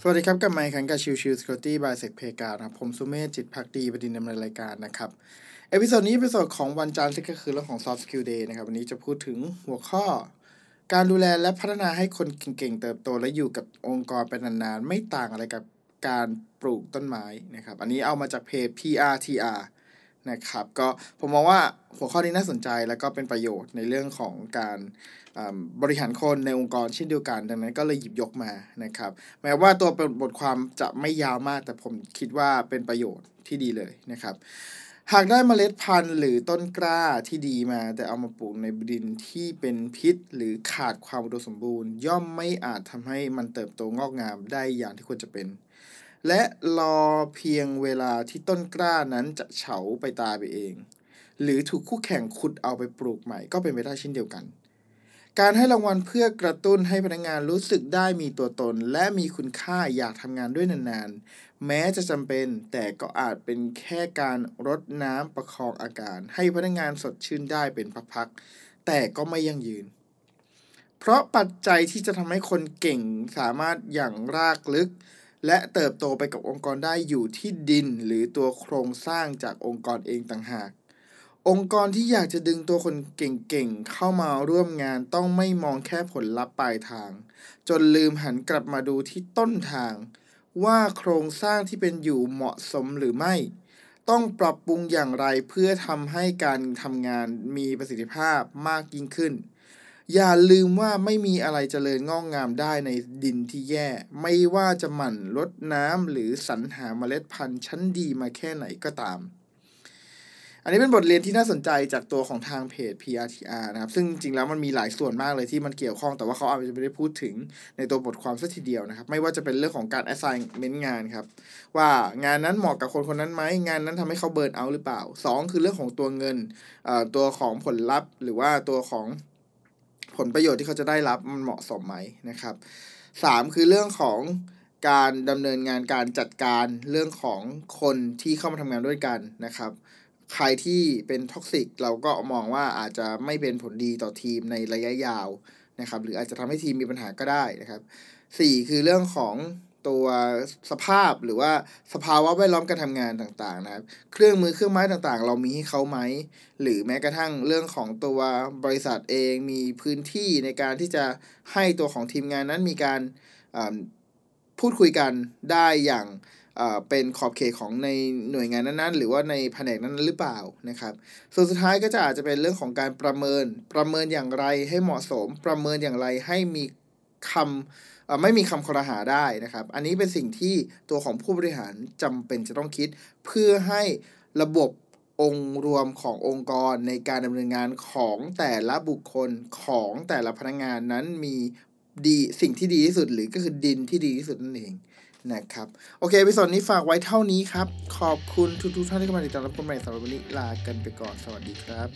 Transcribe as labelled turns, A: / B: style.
A: สวัสดีครับกับมาพบกันกับ Chill Chill Story by เซกเพกาครับผมสุเมธจิตภักดีเป็นผู้ดำเนินรายการนะครับ episode นี้ episode ของวันจันทร์ซึ่งก็คือเรื่องของ Soft Skill Day นะครับ วันนี้จะพูดถึงหัวข้อ การดูแลและพัฒนาให้คนเก่งๆ เติบโตและอยู่กับองค์กรเป็นนานๆ ไม่ต่างอะไรกับการปลูกต้นไม้นะครับ อันนี้เอามาจากเพจ PRTR นะครับ ก็ผมมองว่าหัวข้อนี้น่าสนใจแล้วก็เป็นประโยชน์ในเรื่องของการบริหารคนในองค์กรเช่นเดียวกัน ดังนั้นก็เลยหยิบยกมานะครับ แม้ว่าตัวบทความจะไม่ยาวมาก แต่ผมคิดว่าเป็นประโยชน์ที่ดีเลยนะครับ หากได้เมล็ดพันธุ์หรือต้นกล้าที่ดีมา แต่เอามาปลูกในดินที่เป็นพิษ หรือขาดความอุดมสมบูรณ์ ย่อมไม่อาจทำให้มันเติบโตงอกงามได้อย่างที่ควรจะเป็น และรอเพียงเวลาที่ต้นกล้านั้นจะเฉาไปตายไปเอง หรือถูกคู่แข่งขุดเอาไปปลูกใหม่ก็เป็นไปได้เช่นเดียวกัน การให้รางวัลเพื่อกระตุ้นให้พนักงานรู้สึกได้มีตัวตน และมีคุณค่าอยากทำงานด้วยนานๆ แม้จะจำเป็นแต่ก็อาจเป็นแค่การรดน้ำประคองอาการ ให้พนักงานสดชื่นได้เป็นพักๆแต่ก็ไม่ยั่งยืนเพราะปัจจัยที่จะทำให้คนเก่งสามารถอย่างรากลึก และเติบโตไปกับองค์กรได้อยู่ที่ดินหรือตัวโครงสร้างจากองค์กรเองต่างหาก องค์กรที่อยากจะดึงตัวคนเก่งๆ เข้ามาร่วมงานต้องไม่มองแค่ผลลัพธ์ปลายทาง จนลืมหันกลับมาดูที่ต้นทาง ว่าโครงสร้างที่เป็นอยู่เหมาะสมหรือไม่ ต้องปรับปรุงอย่างไรเพื่อทำให้การทำงานมีประสิทธิภาพมากยิ่งขึ้น อย่าลืมว่าไม่มีอะไรเจริญงอกงามได้ในดินที่แย่ ไม่ว่าจะหมั่นรดน้ำหรือสรรหาเมล็ดพันธุ์ชั้นดีมาแค่ไหนก็ตาม อันนี้เป็นบทเรียนที่น่าสนใจจากตัวของทางเพจ PRTR นะครับ ซึ่งจริงแล้วมันมีหลายส่วนมากเลยที่มันเกี่ยวข้อง แต่ว่าเขาอาจจะไม่ได้พูดถึงในตัวบทความสักทีเดียวนะครับ ไม่ว่าจะเป็นเรื่องของการ assignment งานครับ ว่างานนั้นเหมาะกับคนคนนั้นไหม งานนั้นทำให้เขาเบิร์นเอาหรือเปล่า 2 คือเรื่องของตัวเงินตัวของผลลัพธ์ หรือว่าตัวของ ผลประโยชน์ที่เขาจะได้รับมันเหมาะสมไหมนะครับ3คือเรื่องของการดำเนินงานการจัดการเรื่องของคนที่เข้ามาทำงานด้วยกันนะครับ ใครที่เป็น toxic เราก็มองว่าอาจจะไม่เป็นผลดีต่อทีมในระยะยาวนะครับ หรืออาจจะทำให้ทีมมีปัญหาก็ได้นะครับสี่คือเรื่องของ ตัวสภาพหรือว่าสภาวะแวดล้อมการทำงานต่างๆนะครับ เครื่องมือเครื่องไม้ต่างๆ เรามีให้เขาไหม หรือแม้กระทั่งเรื่องของตัวบริษัทเองมีพื้นที่ในการที่จะให้ตัวของทีมงานนั้นมีการอ่าพูดคุยกันได้อย่างอ่าเป็นขอบเขตของในหน่วยงานนั้นๆ หรือว่าในแผนกนั้นหรือเปล่านะครับ ส่วนสุดท้ายก็จะอาจจะเป็นเรื่องของการประเมินประเมินอย่างไรให้เหมาะสม ประเมินอย่างไรให้มี คำไม่มีคำคอรหาได้นะครับ อันนี้เป็นสิ่งที่ตัวของผู้บริหารจำเป็นจะต้องคิด เพื่อให้ระบบองค์รวมขององค์กรในการดำเนินงานของแต่ละบุคคลของแต่ละพนักงานนั้นมีดีสิ่งที่ดีที่สุดหรือก็คือดินที่ดีที่สุดนั่นเองนะครับโอเควิสอนนี้ฝากไว้เท่านี้ครับ ขอบคุณทุกๆท่านที่เข้ามาติดตามรับชมใหม่สำหรับวันนี้ลากันไปก่อนสวัสดีครับ